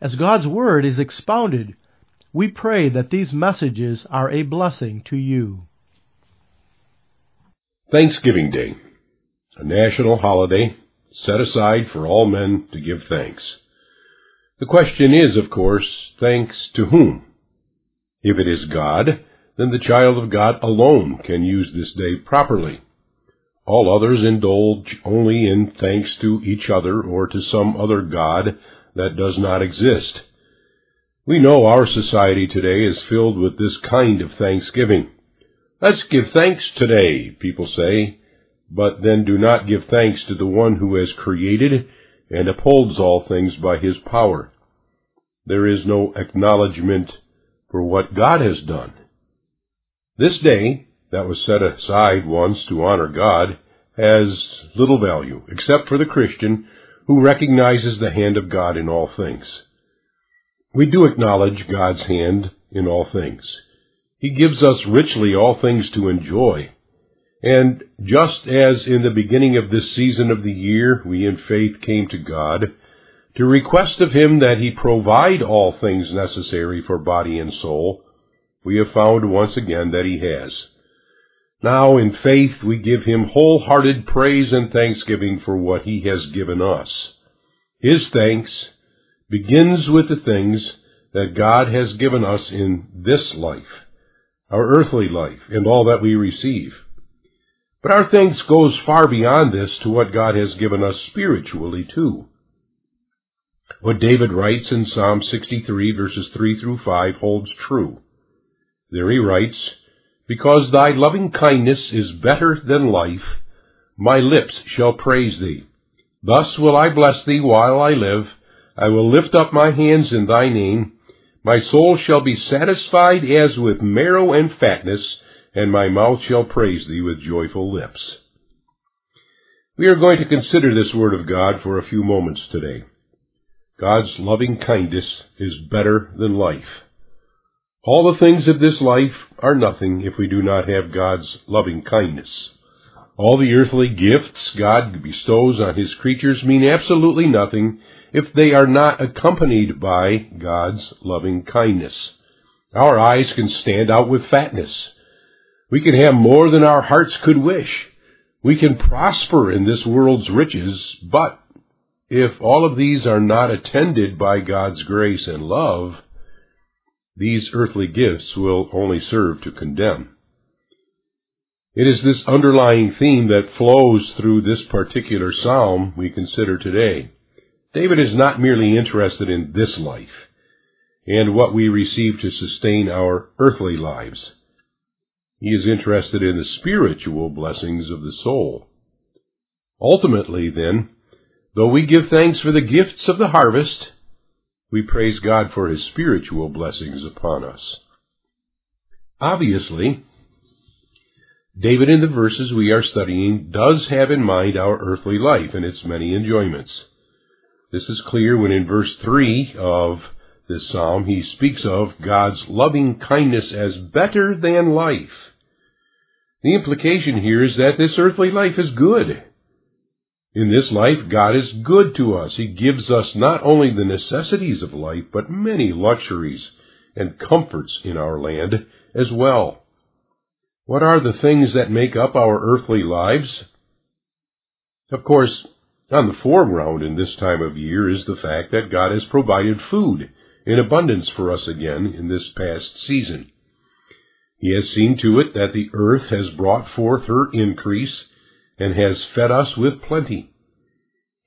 As God's Word is expounded, we pray that these messages are a blessing to you. Thanksgiving Day, a national holiday set aside for all men to give thanks. The question is, of course, thanks to whom? If it is God, then the child of God alone can use this day properly. All others indulge only in thanks to each other or to some other God that does not exist. We know our society today is filled with this kind of thanksgiving. Let's give thanks today, people say, but then do not give thanks to the one who has created and upholds all things by his power. There is no acknowledgement for what God has done. This day, that was set aside once to honor God, has little value, except for the Christian who recognizes the hand of God in all things. We do acknowledge God's hand in all things. He gives us richly all things to enjoy. And just as in the beginning of this season of the year we in faith came to God, to request of Him that He provide all things necessary for body and soul, we have found once again that He has. Now, in faith, we give him wholehearted praise and thanksgiving for what he has given us. His thanks begins with the things that God has given us in this life, our earthly life, and all that we receive. But our thanks goes far beyond this to what God has given us spiritually too. What David writes in Psalm 63 verses 3 through 5 holds true. There he writes, because thy loving kindness is better than life, my lips shall praise thee. Thus will I bless thee while I live. I will lift up my hands in thy name. My soul shall be satisfied as with marrow and fatness, and my mouth shall praise thee with joyful lips. We are going to consider this word of God for a few moments today. God's loving kindness is better than life. All the things of this life are nothing if we do not have God's loving kindness. All the earthly gifts God bestows on His creatures mean absolutely nothing if they are not accompanied by God's loving kindness. Our eyes can stand out with fatness. We can have more than our hearts could wish. We can prosper in this world's riches, but if all of these are not attended by God's grace and love, these earthly gifts will only serve to condemn. It is this underlying theme that flows through this particular psalm we consider today. David is not merely interested in this life and what we receive to sustain our earthly lives. He is interested in the spiritual blessings of the soul. Ultimately, then, though we give thanks for the gifts of the harvest, we praise God for His spiritual blessings upon us. Obviously, David in the verses we are studying does have in mind our earthly life and its many enjoyments. This is clear when in verse 3 of this psalm he speaks of God's loving kindness as better than life. The implication here is that this earthly life is good. In this life, God is good to us. He gives us not only the necessities of life, but many luxuries and comforts in our land as well. What are the things that make up our earthly lives? Of course, on the foreground in this time of year is the fact that God has provided food in abundance for us again in this past season. He has seen to it that the earth has brought forth her increase and has fed us with plenty.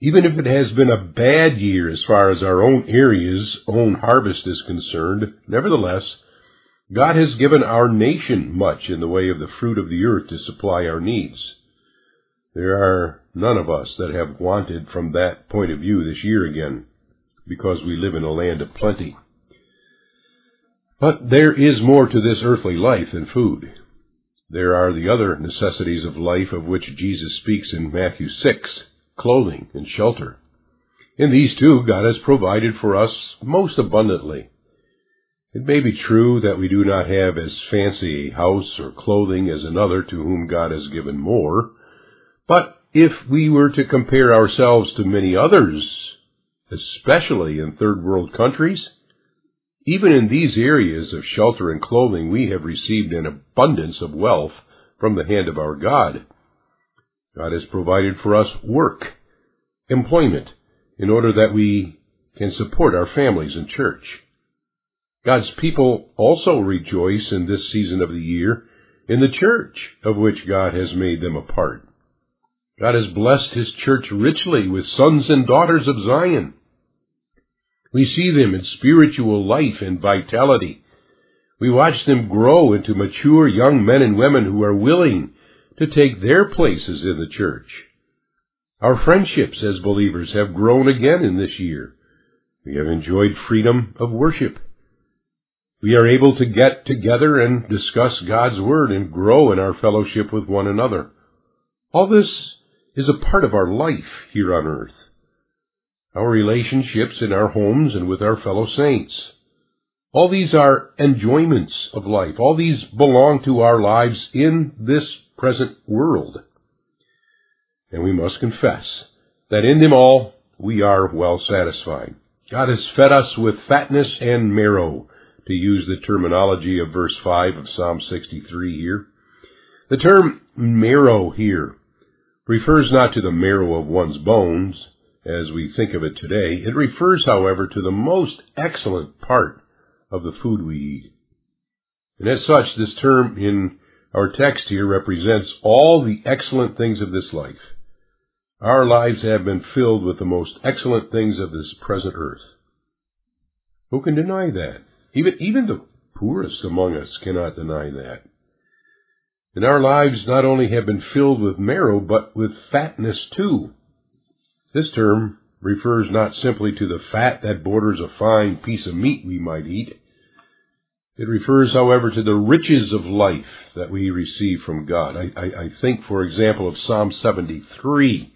Even if it has been a bad year as far as our own area's own harvest is concerned, nevertheless, God has given our nation much in the way of the fruit of the earth to supply our needs. There are none of us that have wanted from that point of view this year again, because we live in a land of plenty. But there is more to this earthly life than food. There are the other necessities of life of which Jesus speaks in Matthew 6, clothing and shelter. In these too, God has provided for us most abundantly. It may be true that we do not have as fancy a house or clothing as another to whom God has given more, but if we were to compare ourselves to many others, especially in third world countries, even in these areas of shelter and clothing we have received an abundance of wealth from the hand of our God. God has provided for us work, employment, in order that we can support our families and church. God's people also rejoice in this season of the year in the church of which God has made them a part. God has blessed His church richly with sons and daughters of Zion. We see them in spiritual life and vitality. We watch them grow into mature young men and women who are willing to take their places in the church. Our friendships as believers have grown again in this year. We have enjoyed freedom of worship. We are able to get together and discuss God's Word and grow in our fellowship with one another. All this is a part of our life here on earth. Our relationships in our homes and with our fellow saints. All these are enjoyments of life. All these belong to our lives in this present world and we must confess that in them all we are well satisfied. God has fed us with fatness and marrow, to use the terminology of verse 5 of Psalm 63 here. The term marrow here refers not to the marrow of one's bones, as we think of it today. It refers, however, to the most excellent part of the food we eat. And as such, this term in our text here represents all the excellent things of this life. Our lives have been filled with the most excellent things of this present earth. Who can deny that? Even, even the poorest among us cannot deny that. And our lives not only have been filled with marrow, but with fatness too. This term refers not simply to the fat that borders a fine piece of meat we might eat. It refers, however, to the riches of life that we receive from God. I, I, I think, for example, of Psalm 73,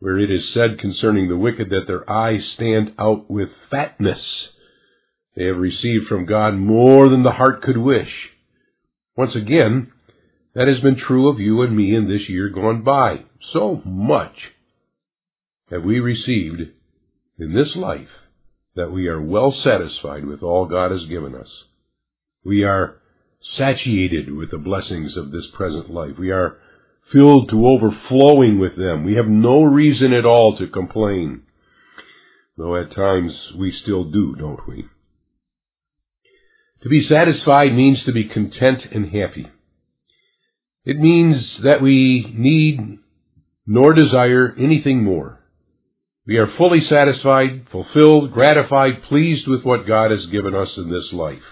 where it is said concerning the wicked that their eyes stand out with fatness. They have received from God more than the heart could wish. Once again, that has been true of you and me in this year gone by. So much have we received in this life that we are well satisfied with all God has given us. We are satiated with the blessings of this present life. We are filled to overflowing with them. We have no reason at all to complain. Though at times we still do, don't we? To be satisfied means to be content and happy. It means that we need nor desire anything more. We are fully satisfied, fulfilled, gratified, pleased with what God has given us in this life.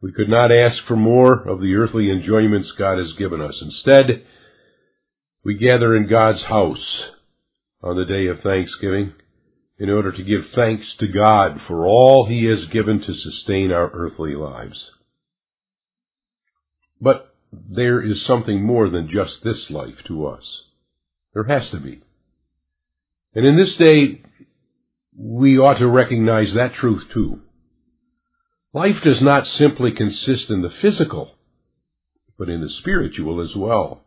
We could not ask for more of the earthly enjoyments God has given us. Instead, we gather in God's house on the day of Thanksgiving in order to give thanks to God for all He has given to sustain our earthly lives. But there is something more than just this life to us. There has to be. And in this day, we ought to recognize that truth too. Life does not simply consist in the physical, but in the spiritual as well.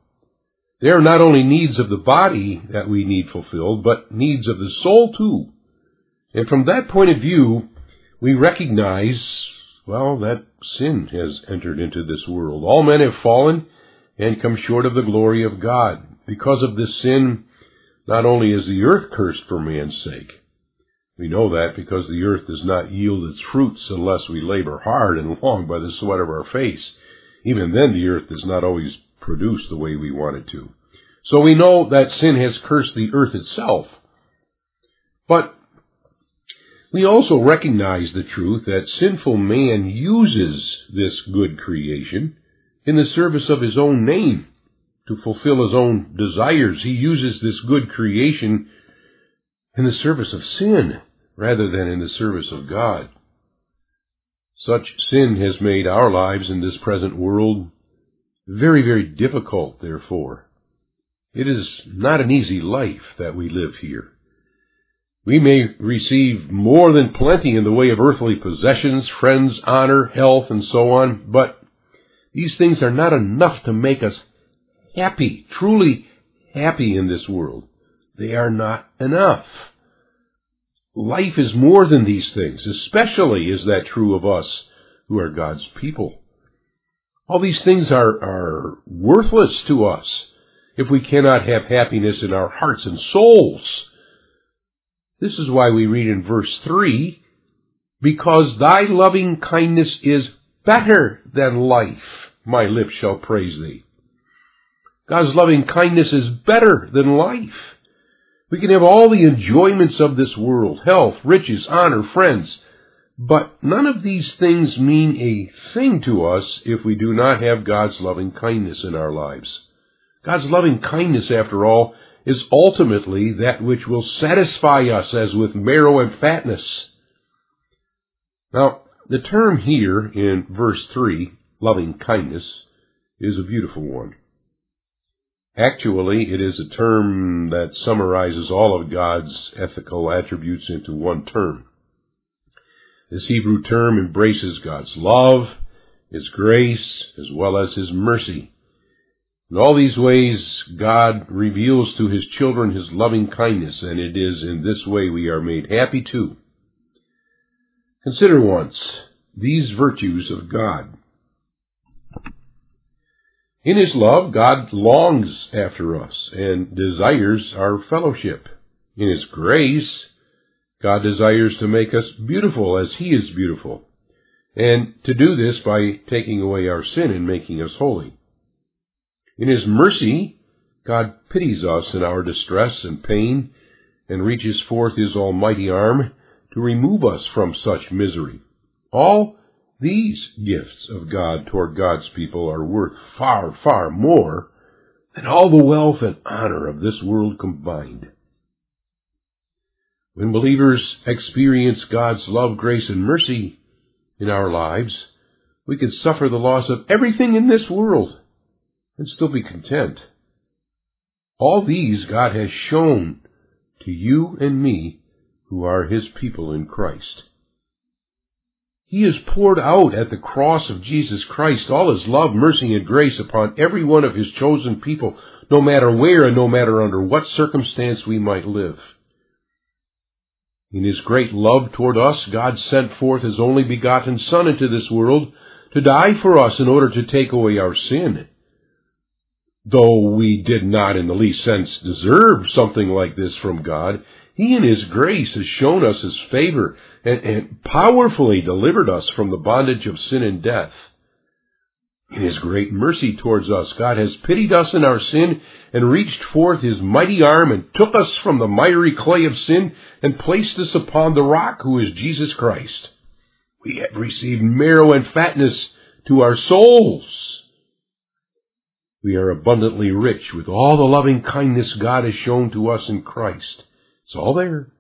There are not only needs of the body that we need fulfilled, but needs of the soul too. And from that point of view, we recognize, well, that sin has entered into this world. All men have fallen and come short of the glory of God. Because of this sin, not only is the earth cursed for man's sake, we know that because the earth does not yield its fruits unless we labor hard and long by the sweat of our face. Even then, the earth does not always produce the way we want it to. So we know that sin has cursed the earth itself. But we also recognize the truth that sinful man uses this good creation in the service of his own name to fulfill his own desires. He uses this good creation in the service of sin rather than in the service of God. Such sin has made our lives in this present world very, very difficult, therefore. It is not an easy life that we live here. We may receive more than plenty in the way of earthly possessions, friends, honor, health, and so on, but these things are not enough to make us happy, truly happy in this world. They are not enough. Life is more than these things, especially is that true of us who are God's people. All these things are, are worthless to us if we cannot have happiness in our hearts and souls. This is why we read in verse 3, Because thy loving kindness is better than life, my lips shall praise thee. God's loving kindness is better than life. We can have all the enjoyments of this world, health, riches, honor, friends, but none of these things mean a thing to us if we do not have God's loving kindness in our lives. God's loving kindness, after all, is ultimately that which will satisfy us as with marrow and fatness. Now, the term here in verse 3, loving kindness, is a beautiful one. Actually, it is a term that summarizes all of God's ethical attributes into one term. This Hebrew term embraces God's love, His grace, as well as His mercy. In all these ways, God reveals to His children His loving kindness, and it is in this way we are made happy too. Consider once these virtues of God. In His love, God longs after us and desires our fellowship. In His grace, God desires to make us beautiful as He is beautiful, and to do this by taking away our sin and making us holy. In His mercy, God pities us in our distress and pain and reaches forth His almighty arm to remove us from such misery. All these gifts of God toward God's people are worth far, far more than all the wealth and honor of this world combined. When believers experience God's love, grace, and mercy in our lives, we can suffer the loss of everything in this world and still be content. All these God has shown to you and me who are His people in Christ. He has poured out at the cross of Jesus Christ all His love, mercy, and grace upon every one of His chosen people, no matter where and no matter under what circumstance we might live. In his great love toward us, God sent forth his only begotten Son into this world to die for us in order to take away our sin. Though we did not in the least sense deserve something like this from God, he in his grace has shown us his favor and, and powerfully delivered us from the bondage of sin and death. In His great mercy towards us, God has pitied us in our sin and reached forth His mighty arm and took us from the miry clay of sin and placed us upon the rock who is Jesus Christ. We have received marrow and fatness to our souls. We are abundantly rich with all the loving kindness God has shown to us in Christ. It's all there.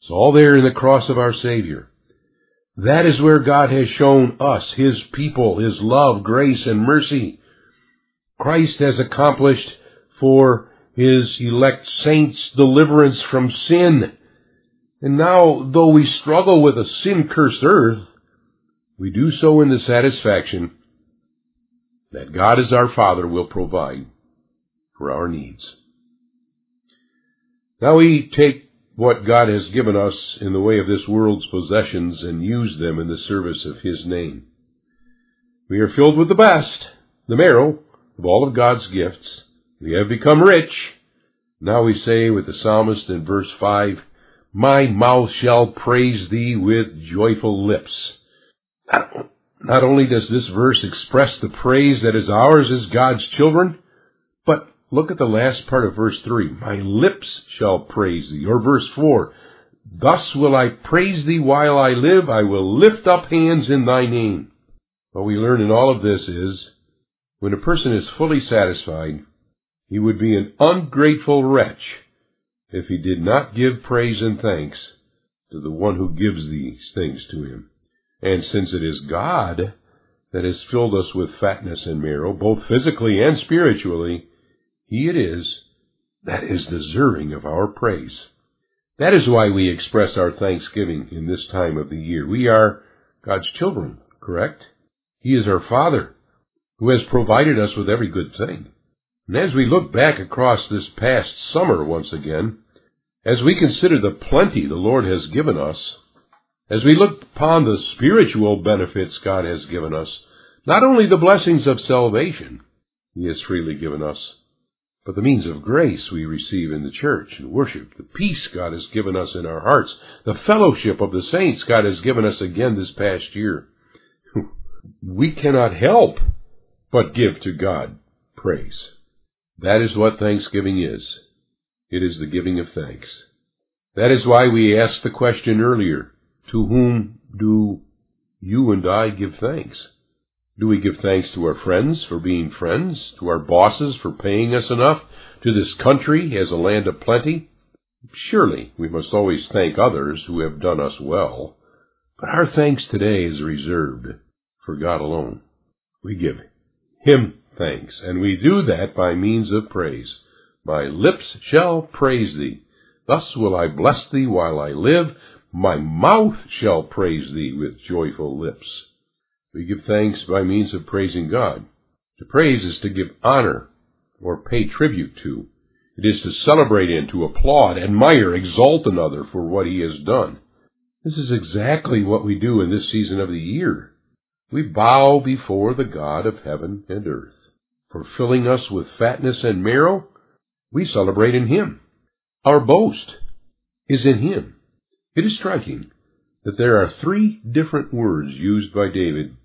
It's all there in the cross of our Savior. That is where God has shown us, His people, His love, grace, and mercy. Christ has accomplished for His elect saints deliverance from sin. And now, though we struggle with a sin-cursed earth, we do so in the satisfaction that God as our Father will provide for our needs. Now we take what God has given us in the way of this world's possessions and use them in the service of His name. We are filled with the best, the marrow, of all of God's gifts. We have become rich. Now we say with the psalmist in verse 5, My mouth shall praise thee with joyful lips. Not only does this verse express the praise that is ours as God's children, Look at the last part of verse 3. My lips shall praise thee. Or verse 4. Thus will I praise thee while I live. I will lift up hands in thy name. What we learn in all of this is, when a person is fully satisfied, he would be an ungrateful wretch if he did not give praise and thanks to the one who gives these things to him. And since it is God that has filled us with fatness and marrow, both physically and spiritually, He it is that is deserving of our praise. That is why we express our thanksgiving in this time of the year. We are God's children, correct? He is our Father, who has provided us with every good thing. And as we look back across this past summer once again, as we consider the plenty the Lord has given us, as we look upon the spiritual benefits God has given us, not only the blessings of salvation He has freely given us, but the means of grace we receive in the church and worship, the peace God has given us in our hearts, the fellowship of the saints God has given us again this past year. We cannot help but give to God praise. That is what thanksgiving is. It is the giving of thanks. That is why we asked the question earlier, to whom do you and I give thanks? Do we give thanks to our friends for being friends, to our bosses for paying us enough, to this country as a land of plenty? Surely we must always thank others who have done us well, but our thanks today is reserved for God alone. We give Him thanks, and we do that by means of praise. My lips shall praise thee. Thus will I bless thee while I live. My mouth shall praise thee with joyful lips. We give thanks by means of praising God. To praise is to give honor or pay tribute to. It is to celebrate in, to applaud, admire, exalt another for what he has done. This is exactly what we do in this season of the year. We bow before the God of heaven and earth. For filling us with fatness and marrow, we celebrate in Him. Our boast is in Him. It is striking that there are three different words used by David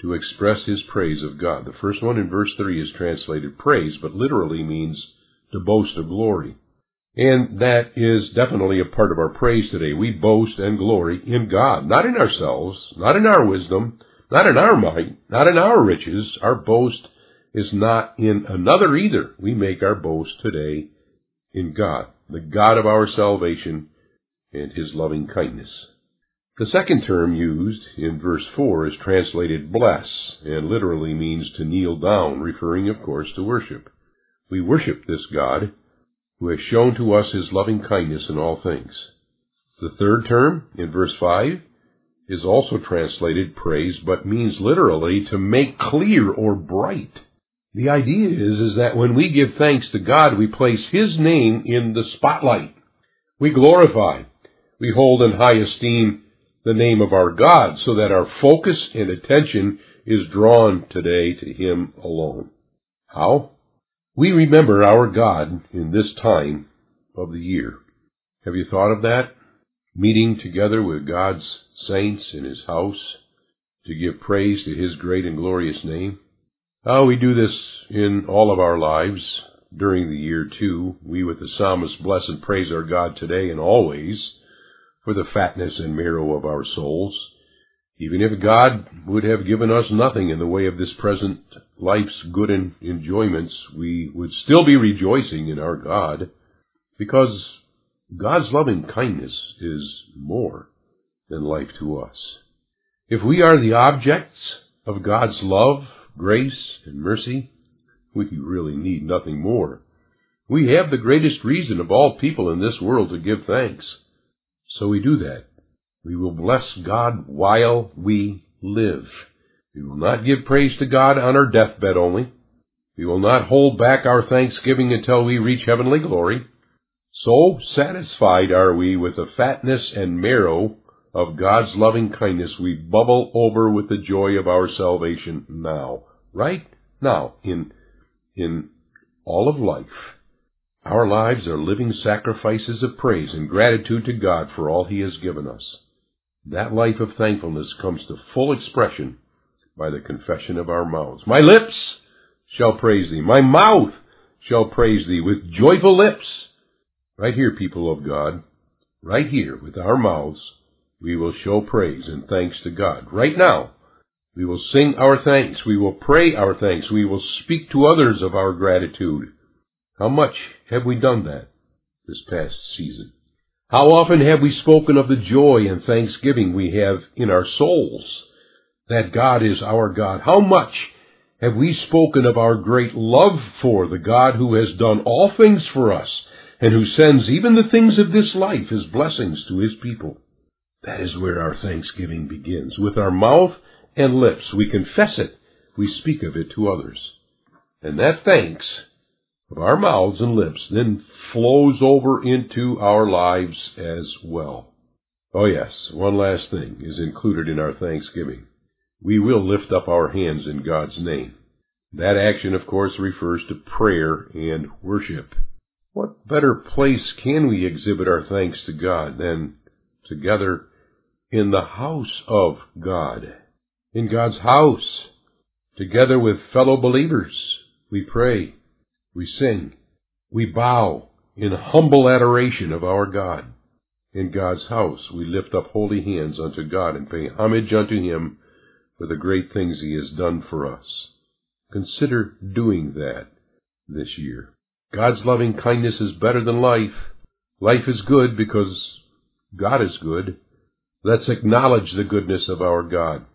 to express his praise of God. The first one in verse 3 is translated praise, but literally means to boast of glory. And that is definitely a part of our praise today. We boast and glory in God, not in ourselves, not in our wisdom, not in our might, not in our riches. Our boast is not in another either. We make our boast today in God, the God of our salvation and his loving kindness. The second term used in verse 4 is translated bless and literally means to kneel down, referring of course to worship. We worship this God who has shown to us his loving kindness in all things. The third term in verse 5 is also translated praise but means literally to make clear or bright. The idea is, is that when we give thanks to God, we place His name in the spotlight. We glorify, we hold in high esteem the name of our God so that our focus and attention is drawn today to Him alone. How? We remember our God in this time of the year. Have you thought of that? Meeting together with God's saints in His house to give praise to His great and glorious name. Oh, we do this in all of our lives during the year too. We with the psalmist bless and praise our God today and always for the fatness and marrow of our souls. Even if God would have given us nothing in the way of this present life's good enjoyments, we would still be rejoicing in our God, because God's loving kindness is more than life to us. If we are the objects of God's love, grace, and mercy, we really need nothing more. We have the greatest reason of all people in this world to give thanks. So we do that. We will bless God while we live. We will not give praise to God on our deathbed only. We will not hold back our thanksgiving until we reach heavenly glory. So satisfied are we with the fatness and marrow of God's loving kindness, we bubble over with the joy of our salvation now right now in in all of life. Our lives are living sacrifices of praise and gratitude to God for all He has given us. That life of thankfulness comes to full expression by the confession of our mouths. My lips shall praise Thee. My mouth shall praise Thee with joyful lips. Right here, people of God, right here with our mouths, we will show praise and thanks to God. Right now, we will sing our thanks. We will pray our thanks. We will speak to others of our gratitude. How much have we done that this past season? How often have we spoken of the joy and thanksgiving we have in our souls? That God is our God. How much have we spoken of our great love for the God who has done all things for us and who sends even the things of this life as blessings to his people? That is where our thanksgiving begins. With our mouth and lips, we confess it. We speak of it to others. And that thanks of our mouths and lips then flows over into our lives as well. Oh yes, one last thing is included in our thanksgiving. We will lift up our hands in God's name. That action, of course, refers to prayer and worship. What better place can we exhibit our thanks to God than together in the house of God? In God's house, together with fellow believers, we pray we sing. We bow in humble adoration of our God. In God's house we lift up holy hands unto God and pay homage unto Him for the great things He has done for us. Consider doing that this year. God's loving kindness is better than life. Life is good because God is good. Let's acknowledge the goodness of our God.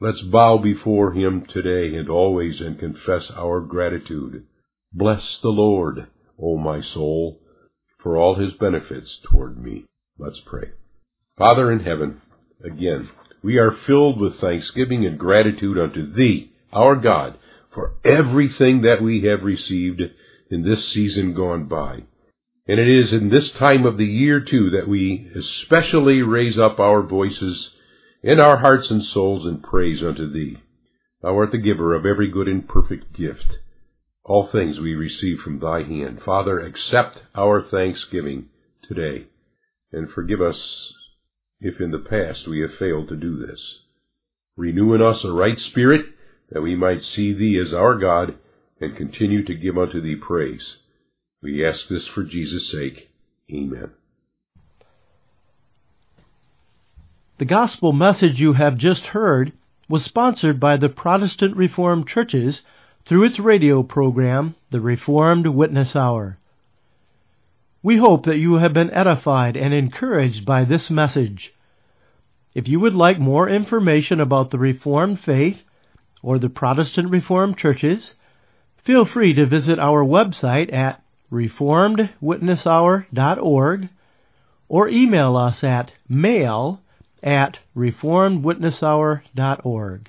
Let's bow before Him today and always and confess our gratitude. Bless the Lord, O my soul, for all his benefits toward me. Let's pray. Father in heaven, again, we are filled with thanksgiving and gratitude unto Thee, our God, for everything that we have received in this season gone by. And it is in this time of the year, too, that we especially raise up our voices and our hearts and souls in praise unto Thee. Thou art the giver of every good and perfect gift. All things we receive from thy hand. Father, accept our thanksgiving today and forgive us if in the past we have failed to do this. Renew in us a right spirit that we might see thee as our God and continue to give unto thee praise. We ask this for Jesus' sake. Amen. The gospel message you have just heard was sponsored by the Protestant Reformed Churches through its radio program, The Reformed Witness Hour. We hope that you have been edified and encouraged by this message. If you would like more information about the Reformed faith or the Protestant Reformed churches, feel free to visit our website at reformedwitnesshour.org or email us at mail at reformedwitnesshour.org.